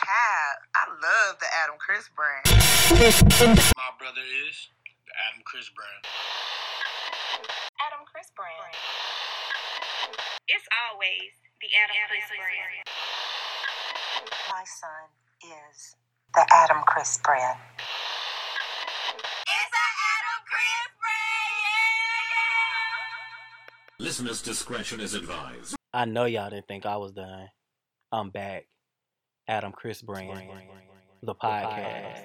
Child, I love the Adam Chris brand. My brother is the Adam Chris brand. Adam Chris brand. It's always the Adam, Chris brand. My son is the Adam Chris brand. It's the Adam Chris brand. Listener's discretion is advised. I know y'all didn't think I was done. I'm back. Adam Chris Brand, the podcast.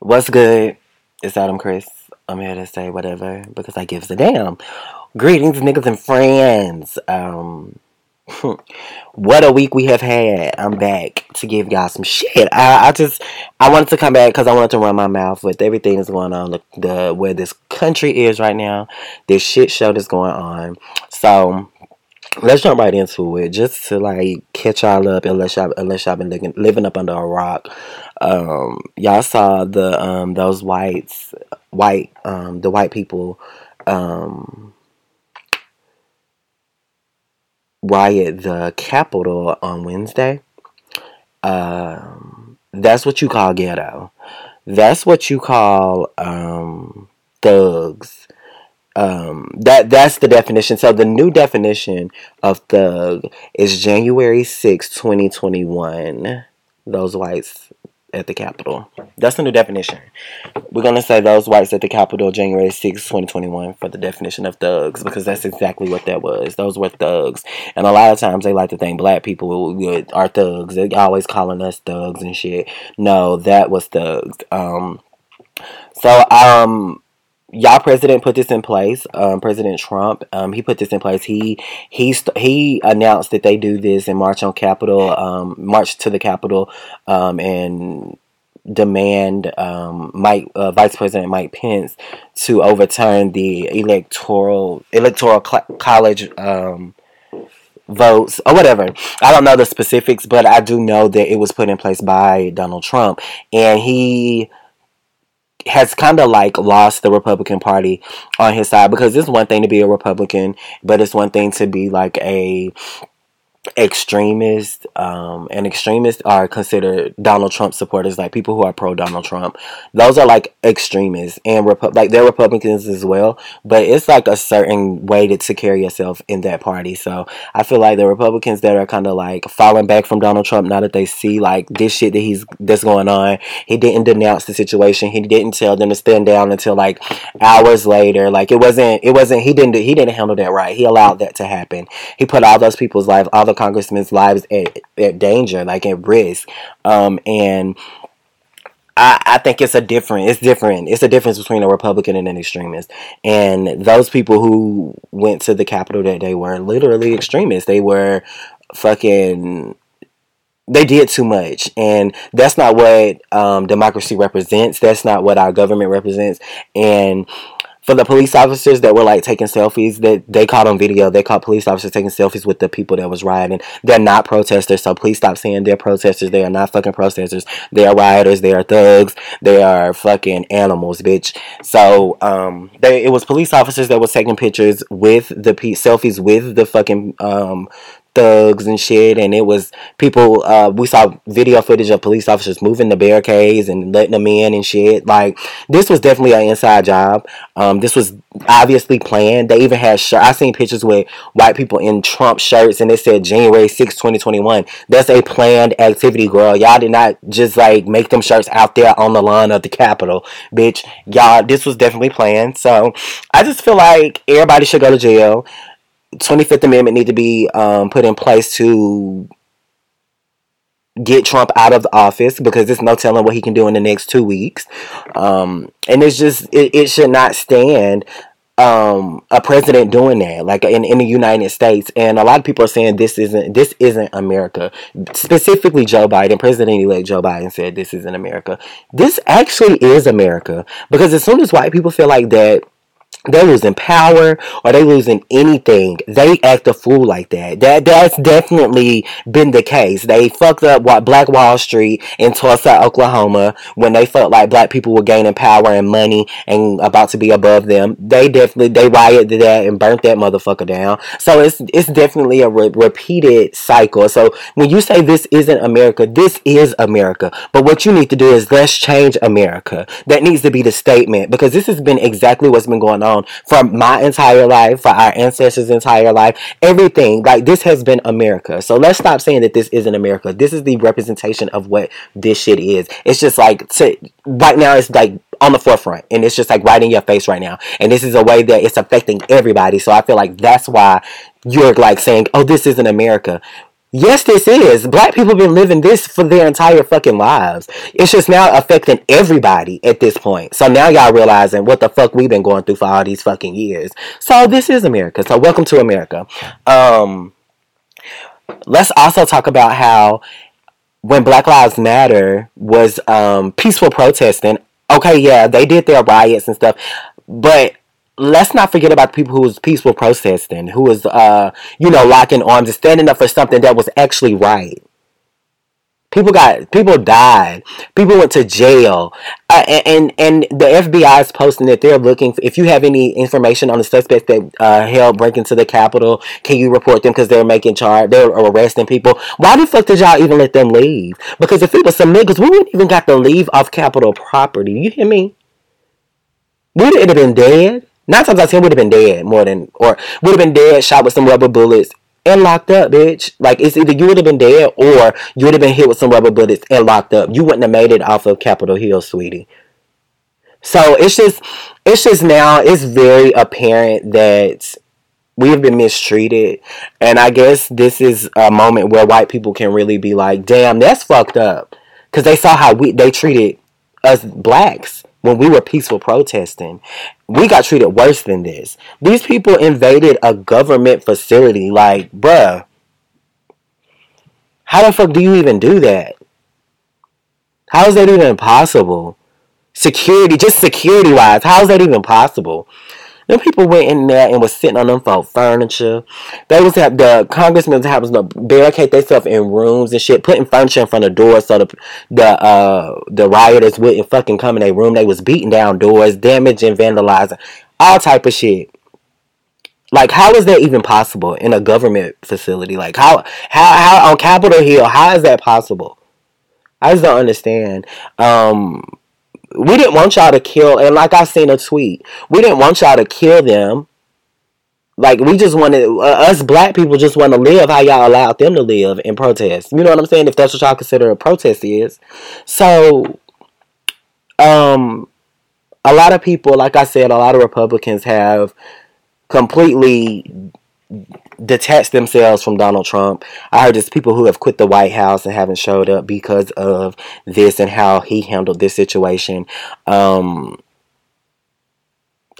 What's good? It's Adam Chris. I'm here to say whatever because I gives a damn. Greetings, niggas and friends. Um, what a week we have had. I'm back to give y'all some shit. I, I just I wanted to come back because I wanted to run my mouth with everything that's going on, the, the where this country is right now, this shit show that's going on. So let's jump right into it just to like catch y'all up unless y'all unless y'all been living, living up under a rock. Um y'all saw the um those whites white um the white people um riot the capitol on wednesday. Um that's what you call ghetto. That's what you call um thugs um, that that's the definition. So the new definition of thug is January 6, 2021. Those whites at the Capitol. That's the new definition. We're gonna say those whites at the Capitol January 6, 2021 for the definition of thugs because that's exactly what that was. Those were thugs. And a lot of times they like to think black people are thugs. They're always calling us thugs and shit. No, that was thugs. Um so um y'all president put this in place. Um, president Trump, um, he put this in place. He he he announced that they do this and march on Capitol, um, march to the Capitol, um, and demand um, Mike uh, Vice President Mike Pence to overturn the electoral electoral cl- college. Um, votes or whatever. I don't know the specifics, but I do know that it was put in place by Donald Trump and he has kind of like lost the Republican Party on his side because it's one thing to be a Republican, but it's one thing to be like a extremists um, and extremists are considered Donald Trump supporters, like people who are pro Donald Trump. Those are like extremists and Repu- like they're Republicans as well, but it's like a certain way to, to carry yourself in that party. So I feel like the Republicans that are kind of like falling back from Donald Trump now that they see like this shit that he's that's going on, he didn't denounce the situation. He didn't tell them to stand down until like hours later. Like it wasn't it wasn't he didn't he didn't handle that right. He allowed that to happen. He put all those people's lives, all the congressmen's lives at, at danger, like at risk. Um, and I, I think it's a different it's different it's a difference between a republican and an extremist. And those people who went to the capitol that day were literally extremists. They were fucking they did too much. And that's not what um, democracy represents. That's not what our government represents. And for the police officers that were like taking selfies that they caught on video they caught police officers taking selfies with the people that was rioting. They're not protesters so please stop saying they're protesters. They are not fucking protesters. They are rioters. They are thugs. They are fucking animals bitch. So um they it was police officers that was taking pictures with the pe- selfies with the fucking um thugs and shit and it was people uh we saw video footage of police officers moving the barricades and letting them in and shit. Like this was definitely an inside job. Um this was obviously planned. They even had shirt i seen pictures with white people in trump shirts and it said january 6 2021 that's a planned activity girl. Y'all did not just like make them shirts out there on the lawn of the capitol bitch. Y'all this was definitely planned. So i just feel like everybody should go to jail 25th Amendment need to be um, put in place to get Trump out of the office because there's no telling what he can do in the next two weeks. Um, and it's just, it, it should not stand um, a president doing that, like in, in the United States. And a lot of people are saying this isn't, this isn't America. Specifically Joe Biden, President-elect Joe Biden said this isn't America. This actually is America because as soon as white people feel like that, they're losing power or they losing anything, they act a fool like that. That that's definitely been the case. They fucked up what Black Wall Street in Tulsa, Oklahoma, when they felt like black people were gaining power and money and about to be above them. They definitely they rioted that and burnt that motherfucker down. So it's it's definitely a re- repeated cycle. So when you say this isn't America, this is America. But what you need to do is let's change America. That needs to be the statement because this has been exactly what's been going on from my entire life, for our ancestors' entire life, everything. Like this has been America. So let's stop saying that this isn't America. This is the representation of what this shit is. It's just like to, right now it's like on the forefront and it's just like right in your face right now. And this is a way that it's affecting everybody. So I feel like that's why you're like saying, "Oh, this isn't America." Yes, this is. Black people have been living this for their entire fucking lives. It's just now affecting everybody at this point. So now y'all realizing what the fuck we've been going through for all these fucking years. So this is America. So welcome to America. Um, let's also talk about how when Black Lives Matter was um, peaceful protesting, okay, yeah, they did their riots and stuff, but let's not forget about the people who was peaceful protesting, who was, uh, you know, locking arms and standing up for something that was actually right. People got people died. People went to jail, uh, and and the FBI is posting that they're looking. For, if you have any information on the suspects that uh, held break into the Capitol, can you report them because they're making charge? They're arresting people. Why the fuck did y'all even let them leave? Because if it was some niggas, we wouldn't even got to leave off Capitol property. You hear me? We would have been dead. Nine times out of ten, would have been dead more than, or would have been dead, shot with some rubber bullets, and locked up, bitch. Like it's either you would have been dead or you would have been hit with some rubber bullets and locked up. You wouldn't have made it off of Capitol Hill, sweetie. So it's just, it's just now, it's very apparent that we have been mistreated, and I guess this is a moment where white people can really be like, "Damn, that's fucked up," because they saw how we they treated us blacks when we were peaceful protesting. We got treated worse than this. These people invaded a government facility. Like, bruh, how the fuck do you even do that? How is that even possible? Security, just security wise, how is that even possible? Them people went in there and was sitting on them for furniture. They was have the congressmen having to barricade themselves in rooms and shit, putting furniture in front of doors so the the uh the rioters wouldn't fucking come in their room. They was beating down doors, damaging, vandalizing, all type of shit. Like how is that even possible in a government facility? Like how how how on Capitol Hill, how is that possible? I just don't understand. Um we didn't want y'all to kill and like i seen a tweet we didn't want y'all to kill them. Like we just wanted uh, us black people just want to live how y'all allowed them to live in protest. You know what i'm saying? If that's what y'all consider a protest is. So um a lot of people like i said a lot of republicans have completely detach themselves from Donald Trump. I heard there's people who have quit the White House and haven't showed up because of this and how he handled this situation. Um,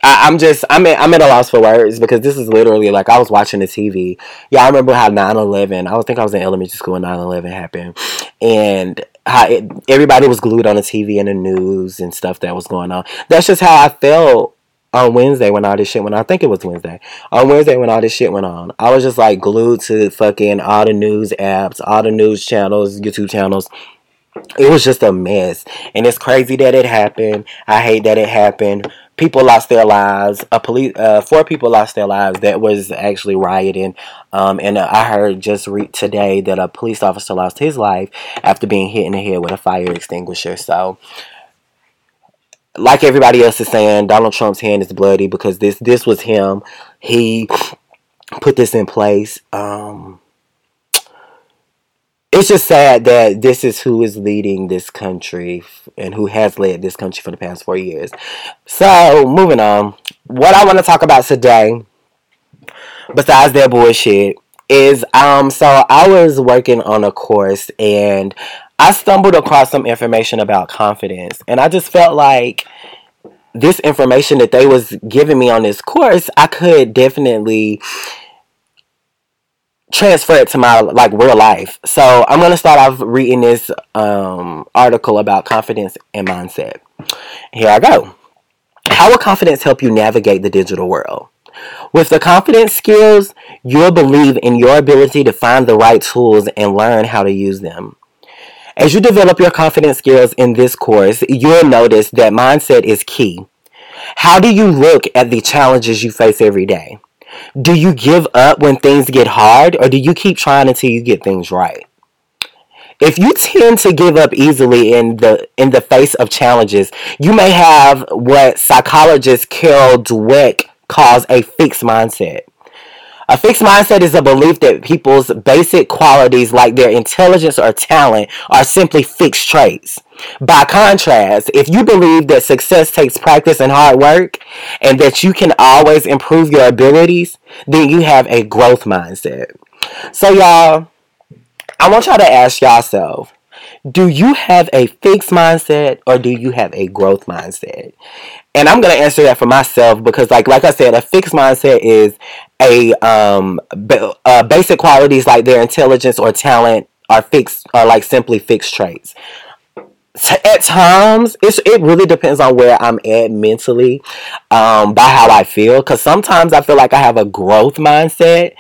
I, am just I'm at, I'm at a loss for words because this is literally like I was watching the TV. Yeah, I remember how 9/11. I think I was in elementary school when 9/11 happened, and how it, everybody was glued on the TV and the news and stuff that was going on. That's just how I felt on Wednesday when all this shit went on. I think it was Wednesday. On Wednesday when all this shit went on, I was just like glued to fucking all the news apps, all the news channels, YouTube channels. It was just a mess. And it's crazy that it happened. I hate that it happened. People lost their lives. A police, uh, four people lost their lives. That was actually rioting. Um, and uh, I heard just re- today that a police officer lost his life after being hit in the head with a fire extinguisher. So, like everybody else is saying, Donald Trump's hand is bloody because this this was him. He put this in place. Um, it's just sad that this is who is leading this country and who has led this country for the past four years. So, moving on. What I want to talk about today, besides their bullshit, is um so I was working on a course and I stumbled across some information about confidence, and I just felt like this information that they was giving me on this course, I could definitely transfer it to my like real life. So I'm gonna start off reading this um, article about confidence and mindset. Here I go. How will confidence help you navigate the digital world? With the confidence skills, you'll believe in your ability to find the right tools and learn how to use them. As you develop your confidence skills in this course, you'll notice that mindset is key. How do you look at the challenges you face every day? Do you give up when things get hard or do you keep trying until you get things right? If you tend to give up easily in the in the face of challenges, you may have what psychologist Carol Dweck calls a fixed mindset. A fixed mindset is a belief that people's basic qualities like their intelligence or talent are simply fixed traits. By contrast, if you believe that success takes practice and hard work and that you can always improve your abilities, then you have a growth mindset. So, y'all, I want y'all to ask yourself do you have a fixed mindset or do you have a growth mindset? And I'm gonna answer that for myself because, like, like I said, a fixed mindset is a um b- uh, basic qualities like their intelligence or talent are fixed are like simply fixed traits. T- At times, it's it really depends on where I'm at mentally, um, by how I feel. Cause sometimes I feel like I have a growth mindset.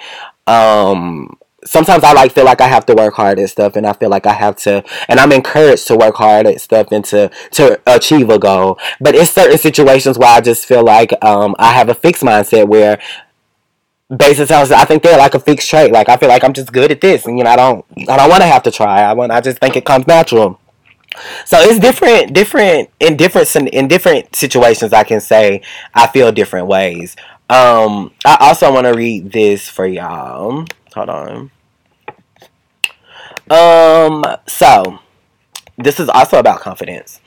Um, sometimes I like feel like I have to work hard at stuff, and I feel like I have to, and I'm encouraged to work hard at stuff and to to achieve a goal. But it's certain situations where I just feel like um, I have a fixed mindset where basis I think they're like a fixed trait. Like I feel like I'm just good at this, and you know I don't I don't want to have to try. I want I just think it comes natural. So it's different, different in different in different situations. I can say I feel different ways. Um, I also want to read this for y'all. Hold on. Um, so this is also about confidence.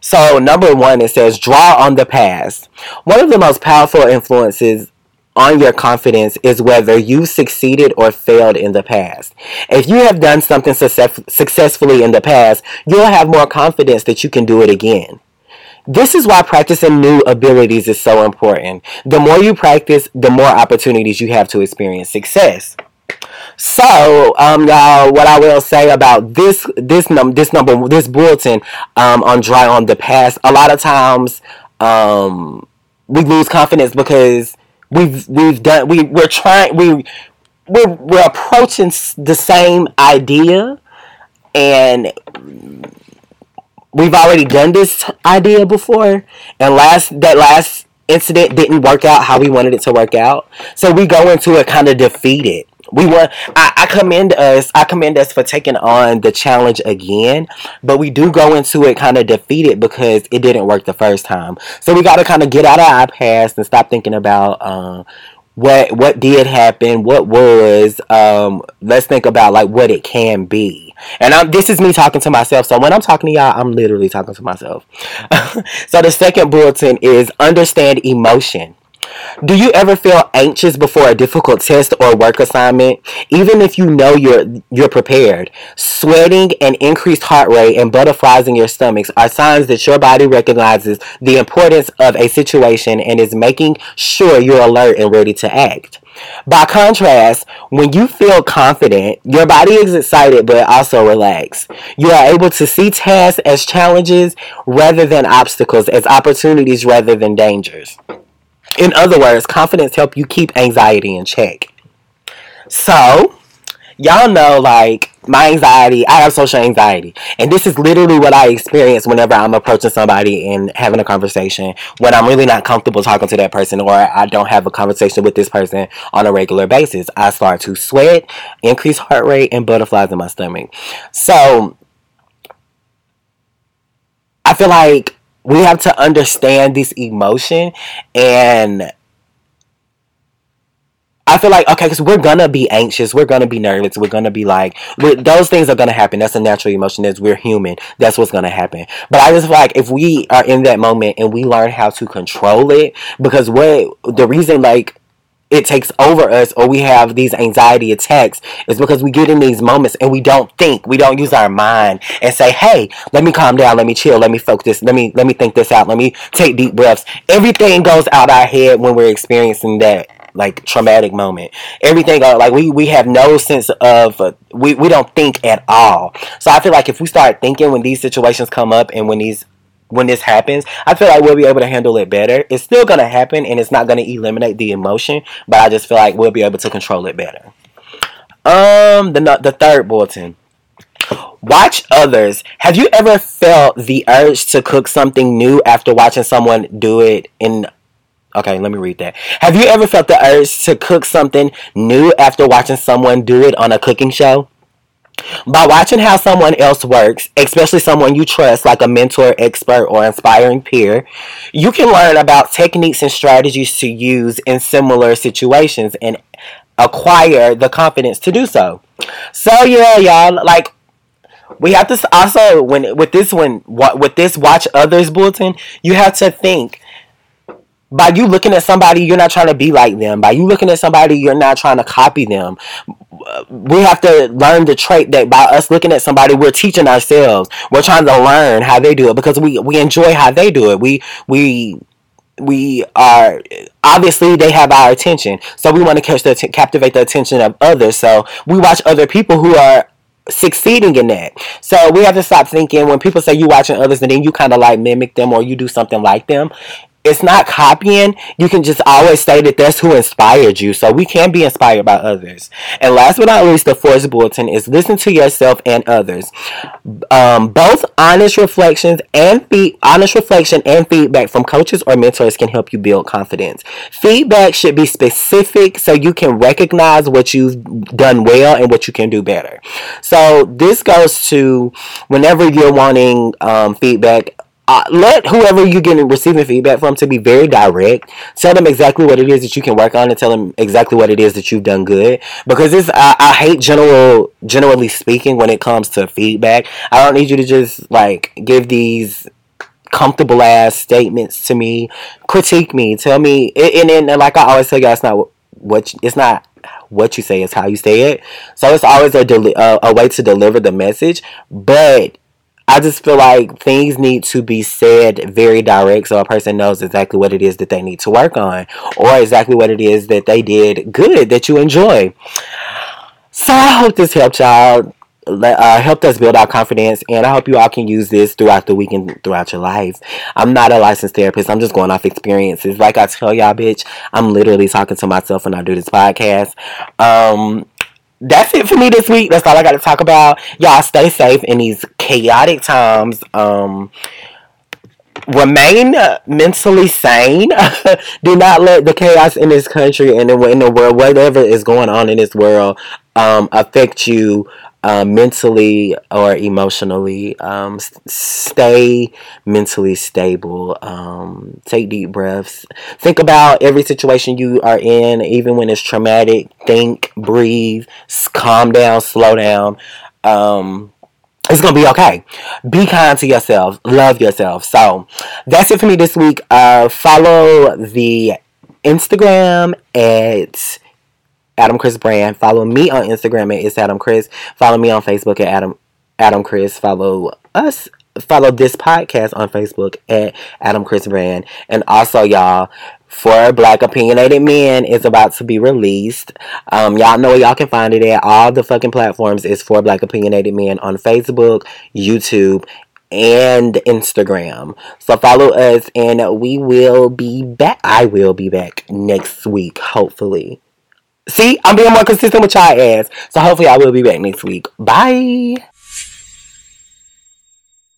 So number one, it says draw on the past. One of the most powerful influences on your confidence is whether you succeeded or failed in the past. If you have done something success- successfully in the past, you'll have more confidence that you can do it again. This is why practicing new abilities is so important. The more you practice, the more opportunities you have to experience success. So, um, y'all, what I will say about this this num this number this bulletin um, on dry on the past. A lot of times, um, we lose confidence because we've we've done we we're trying we we're we're approaching the same idea and we've already done this idea before and last that last incident didn't work out how we wanted it to work out so we go into it kind of defeated we want I, I commend us i commend us for taking on the challenge again but we do go into it kind of defeated because it didn't work the first time. So we got to kind of get out of our past and stop thinking about um what what did happen what was um let's think about like what it can be. And I'm, this is me talking to myself so when i'm talking to y'all i'm literally talking to myself. So the second bulletin is understand emotion do you ever feel anxious before a difficult test or work assignment? Even if you know you're you're prepared, sweating and increased heart rate and butterflies in your stomachs are signs that your body recognizes the importance of a situation and is making sure you're alert and ready to act. By contrast, when you feel confident, your body is excited but also relaxed. You are able to see tasks as challenges rather than obstacles, as opportunities rather than dangers. In other words, confidence help you keep anxiety in check. So, y'all know like my anxiety, I have social anxiety. And this is literally what I experience whenever I'm approaching somebody and having a conversation when I'm really not comfortable talking to that person or I don't have a conversation with this person on a regular basis. I start to sweat, increase heart rate, and butterflies in my stomach. So, I feel like we have to understand this emotion and I feel like okay, because we're gonna be anxious, we're gonna be nervous, we're gonna be like those things are gonna happen. That's a natural emotion. As we're human, that's what's gonna happen. But I just feel like if we are in that moment and we learn how to control it, because what the reason like it takes over us or we have these anxiety attacks is because we get in these moments and we don't think we don't use our mind and say hey let me calm down let me chill let me focus let me let me think this out let me take deep breaths. Everything goes out our head when we're experiencing that like traumatic moment. Everything uh, like we we have no sense of uh, we we don't think at all. So i feel like if we start thinking when these situations come up and when these when this happens, I feel like we'll be able to handle it better. It's still gonna happen, and it's not gonna eliminate the emotion, but I just feel like we'll be able to control it better. Um, the the third bulletin. Watch others. Have you ever felt the urge to cook something new after watching someone do it in Okay, let me read that. Have you ever felt the urge to cook something new after watching someone do it on a cooking show? By watching how someone else works, especially someone you trust, like a mentor, expert, or inspiring peer, you can learn about techniques and strategies to use in similar situations and acquire the confidence to do so. So yeah, y'all, like we have to also when with this one what with this watch others bulletin, you have to think by you looking at somebody, you're not trying to be like them. By you looking at somebody, you're not trying to copy them. We have to learn the trait that by us looking at somebody, we're teaching ourselves. We're trying to learn how they do it because we we enjoy how they do it. We we we are obviously they have our attention, so we want to catch the captivate the attention of others. So we watch other people who are succeeding in that. So we have to stop thinking when people say you watching others and then you kind of like mimic them or you do something like them it's not copying. You can just always say that that's who inspired you. So we can be inspired by others. And last but not least, the fourth bulletin is listen to yourself and others. Um, both honest reflections and fe- honest reflection and feedback from coaches or mentors can help you build confidence. Feedback should be specific so you can recognize what you've done well and what you can do better. So this goes to whenever you're wanting um, feedback uh, let whoever you're getting receiving feedback from to be very direct. Tell them exactly what it is that you can work on, and tell them exactly what it is that you've done good. Because this, I, I hate general, generally speaking, when it comes to feedback. I don't need you to just like give these comfortable ass statements to me. Critique me. Tell me, and then like I always tell y'all, it's not what it's not what you say, it's how you say it. So it's always a deli- uh, a way to deliver the message, but I just feel like things need to be said very direct so a person knows exactly what it is that they need to work on or exactly what it is that they did good that you enjoy. So I hope this helped y'all. Uh, helped us build our confidence, and I hope you all can use this throughout the week and throughout your life. I'm not a licensed therapist. I'm just going off experiences. Like I tell y'all, bitch, I'm literally talking to myself when I do this podcast. Um, that's it for me this week. That's all I got to talk about. Y'all stay safe in these chaotic times. Um, remain mentally sane. Do not let the chaos in this country and in the world, whatever is going on in this world, um, affect you um, mentally or emotionally. Um, stay mentally stable. Um, take deep breaths. Think about every situation you are in, even when it's traumatic. Think, breathe, calm down, slow down. Um, it's gonna be okay. Be kind to yourself. Love yourself. So that's it for me this week. Uh, follow the Instagram at Adam Chris Brand. Follow me on Instagram at It's Adam Chris. Follow me on Facebook at Adam Adam Chris. Follow us. Follow this podcast on Facebook at Adam Chris Brand. And also, y'all, for Black Opinionated Men is about to be released. Um, y'all know y'all can find it at all the fucking platforms. Is for Black Opinionated Men on Facebook, YouTube, and Instagram. So follow us, and we will be back. I will be back next week, hopefully. See, I'm being more consistent with y'all ass. So hopefully I will be back next week. Bye.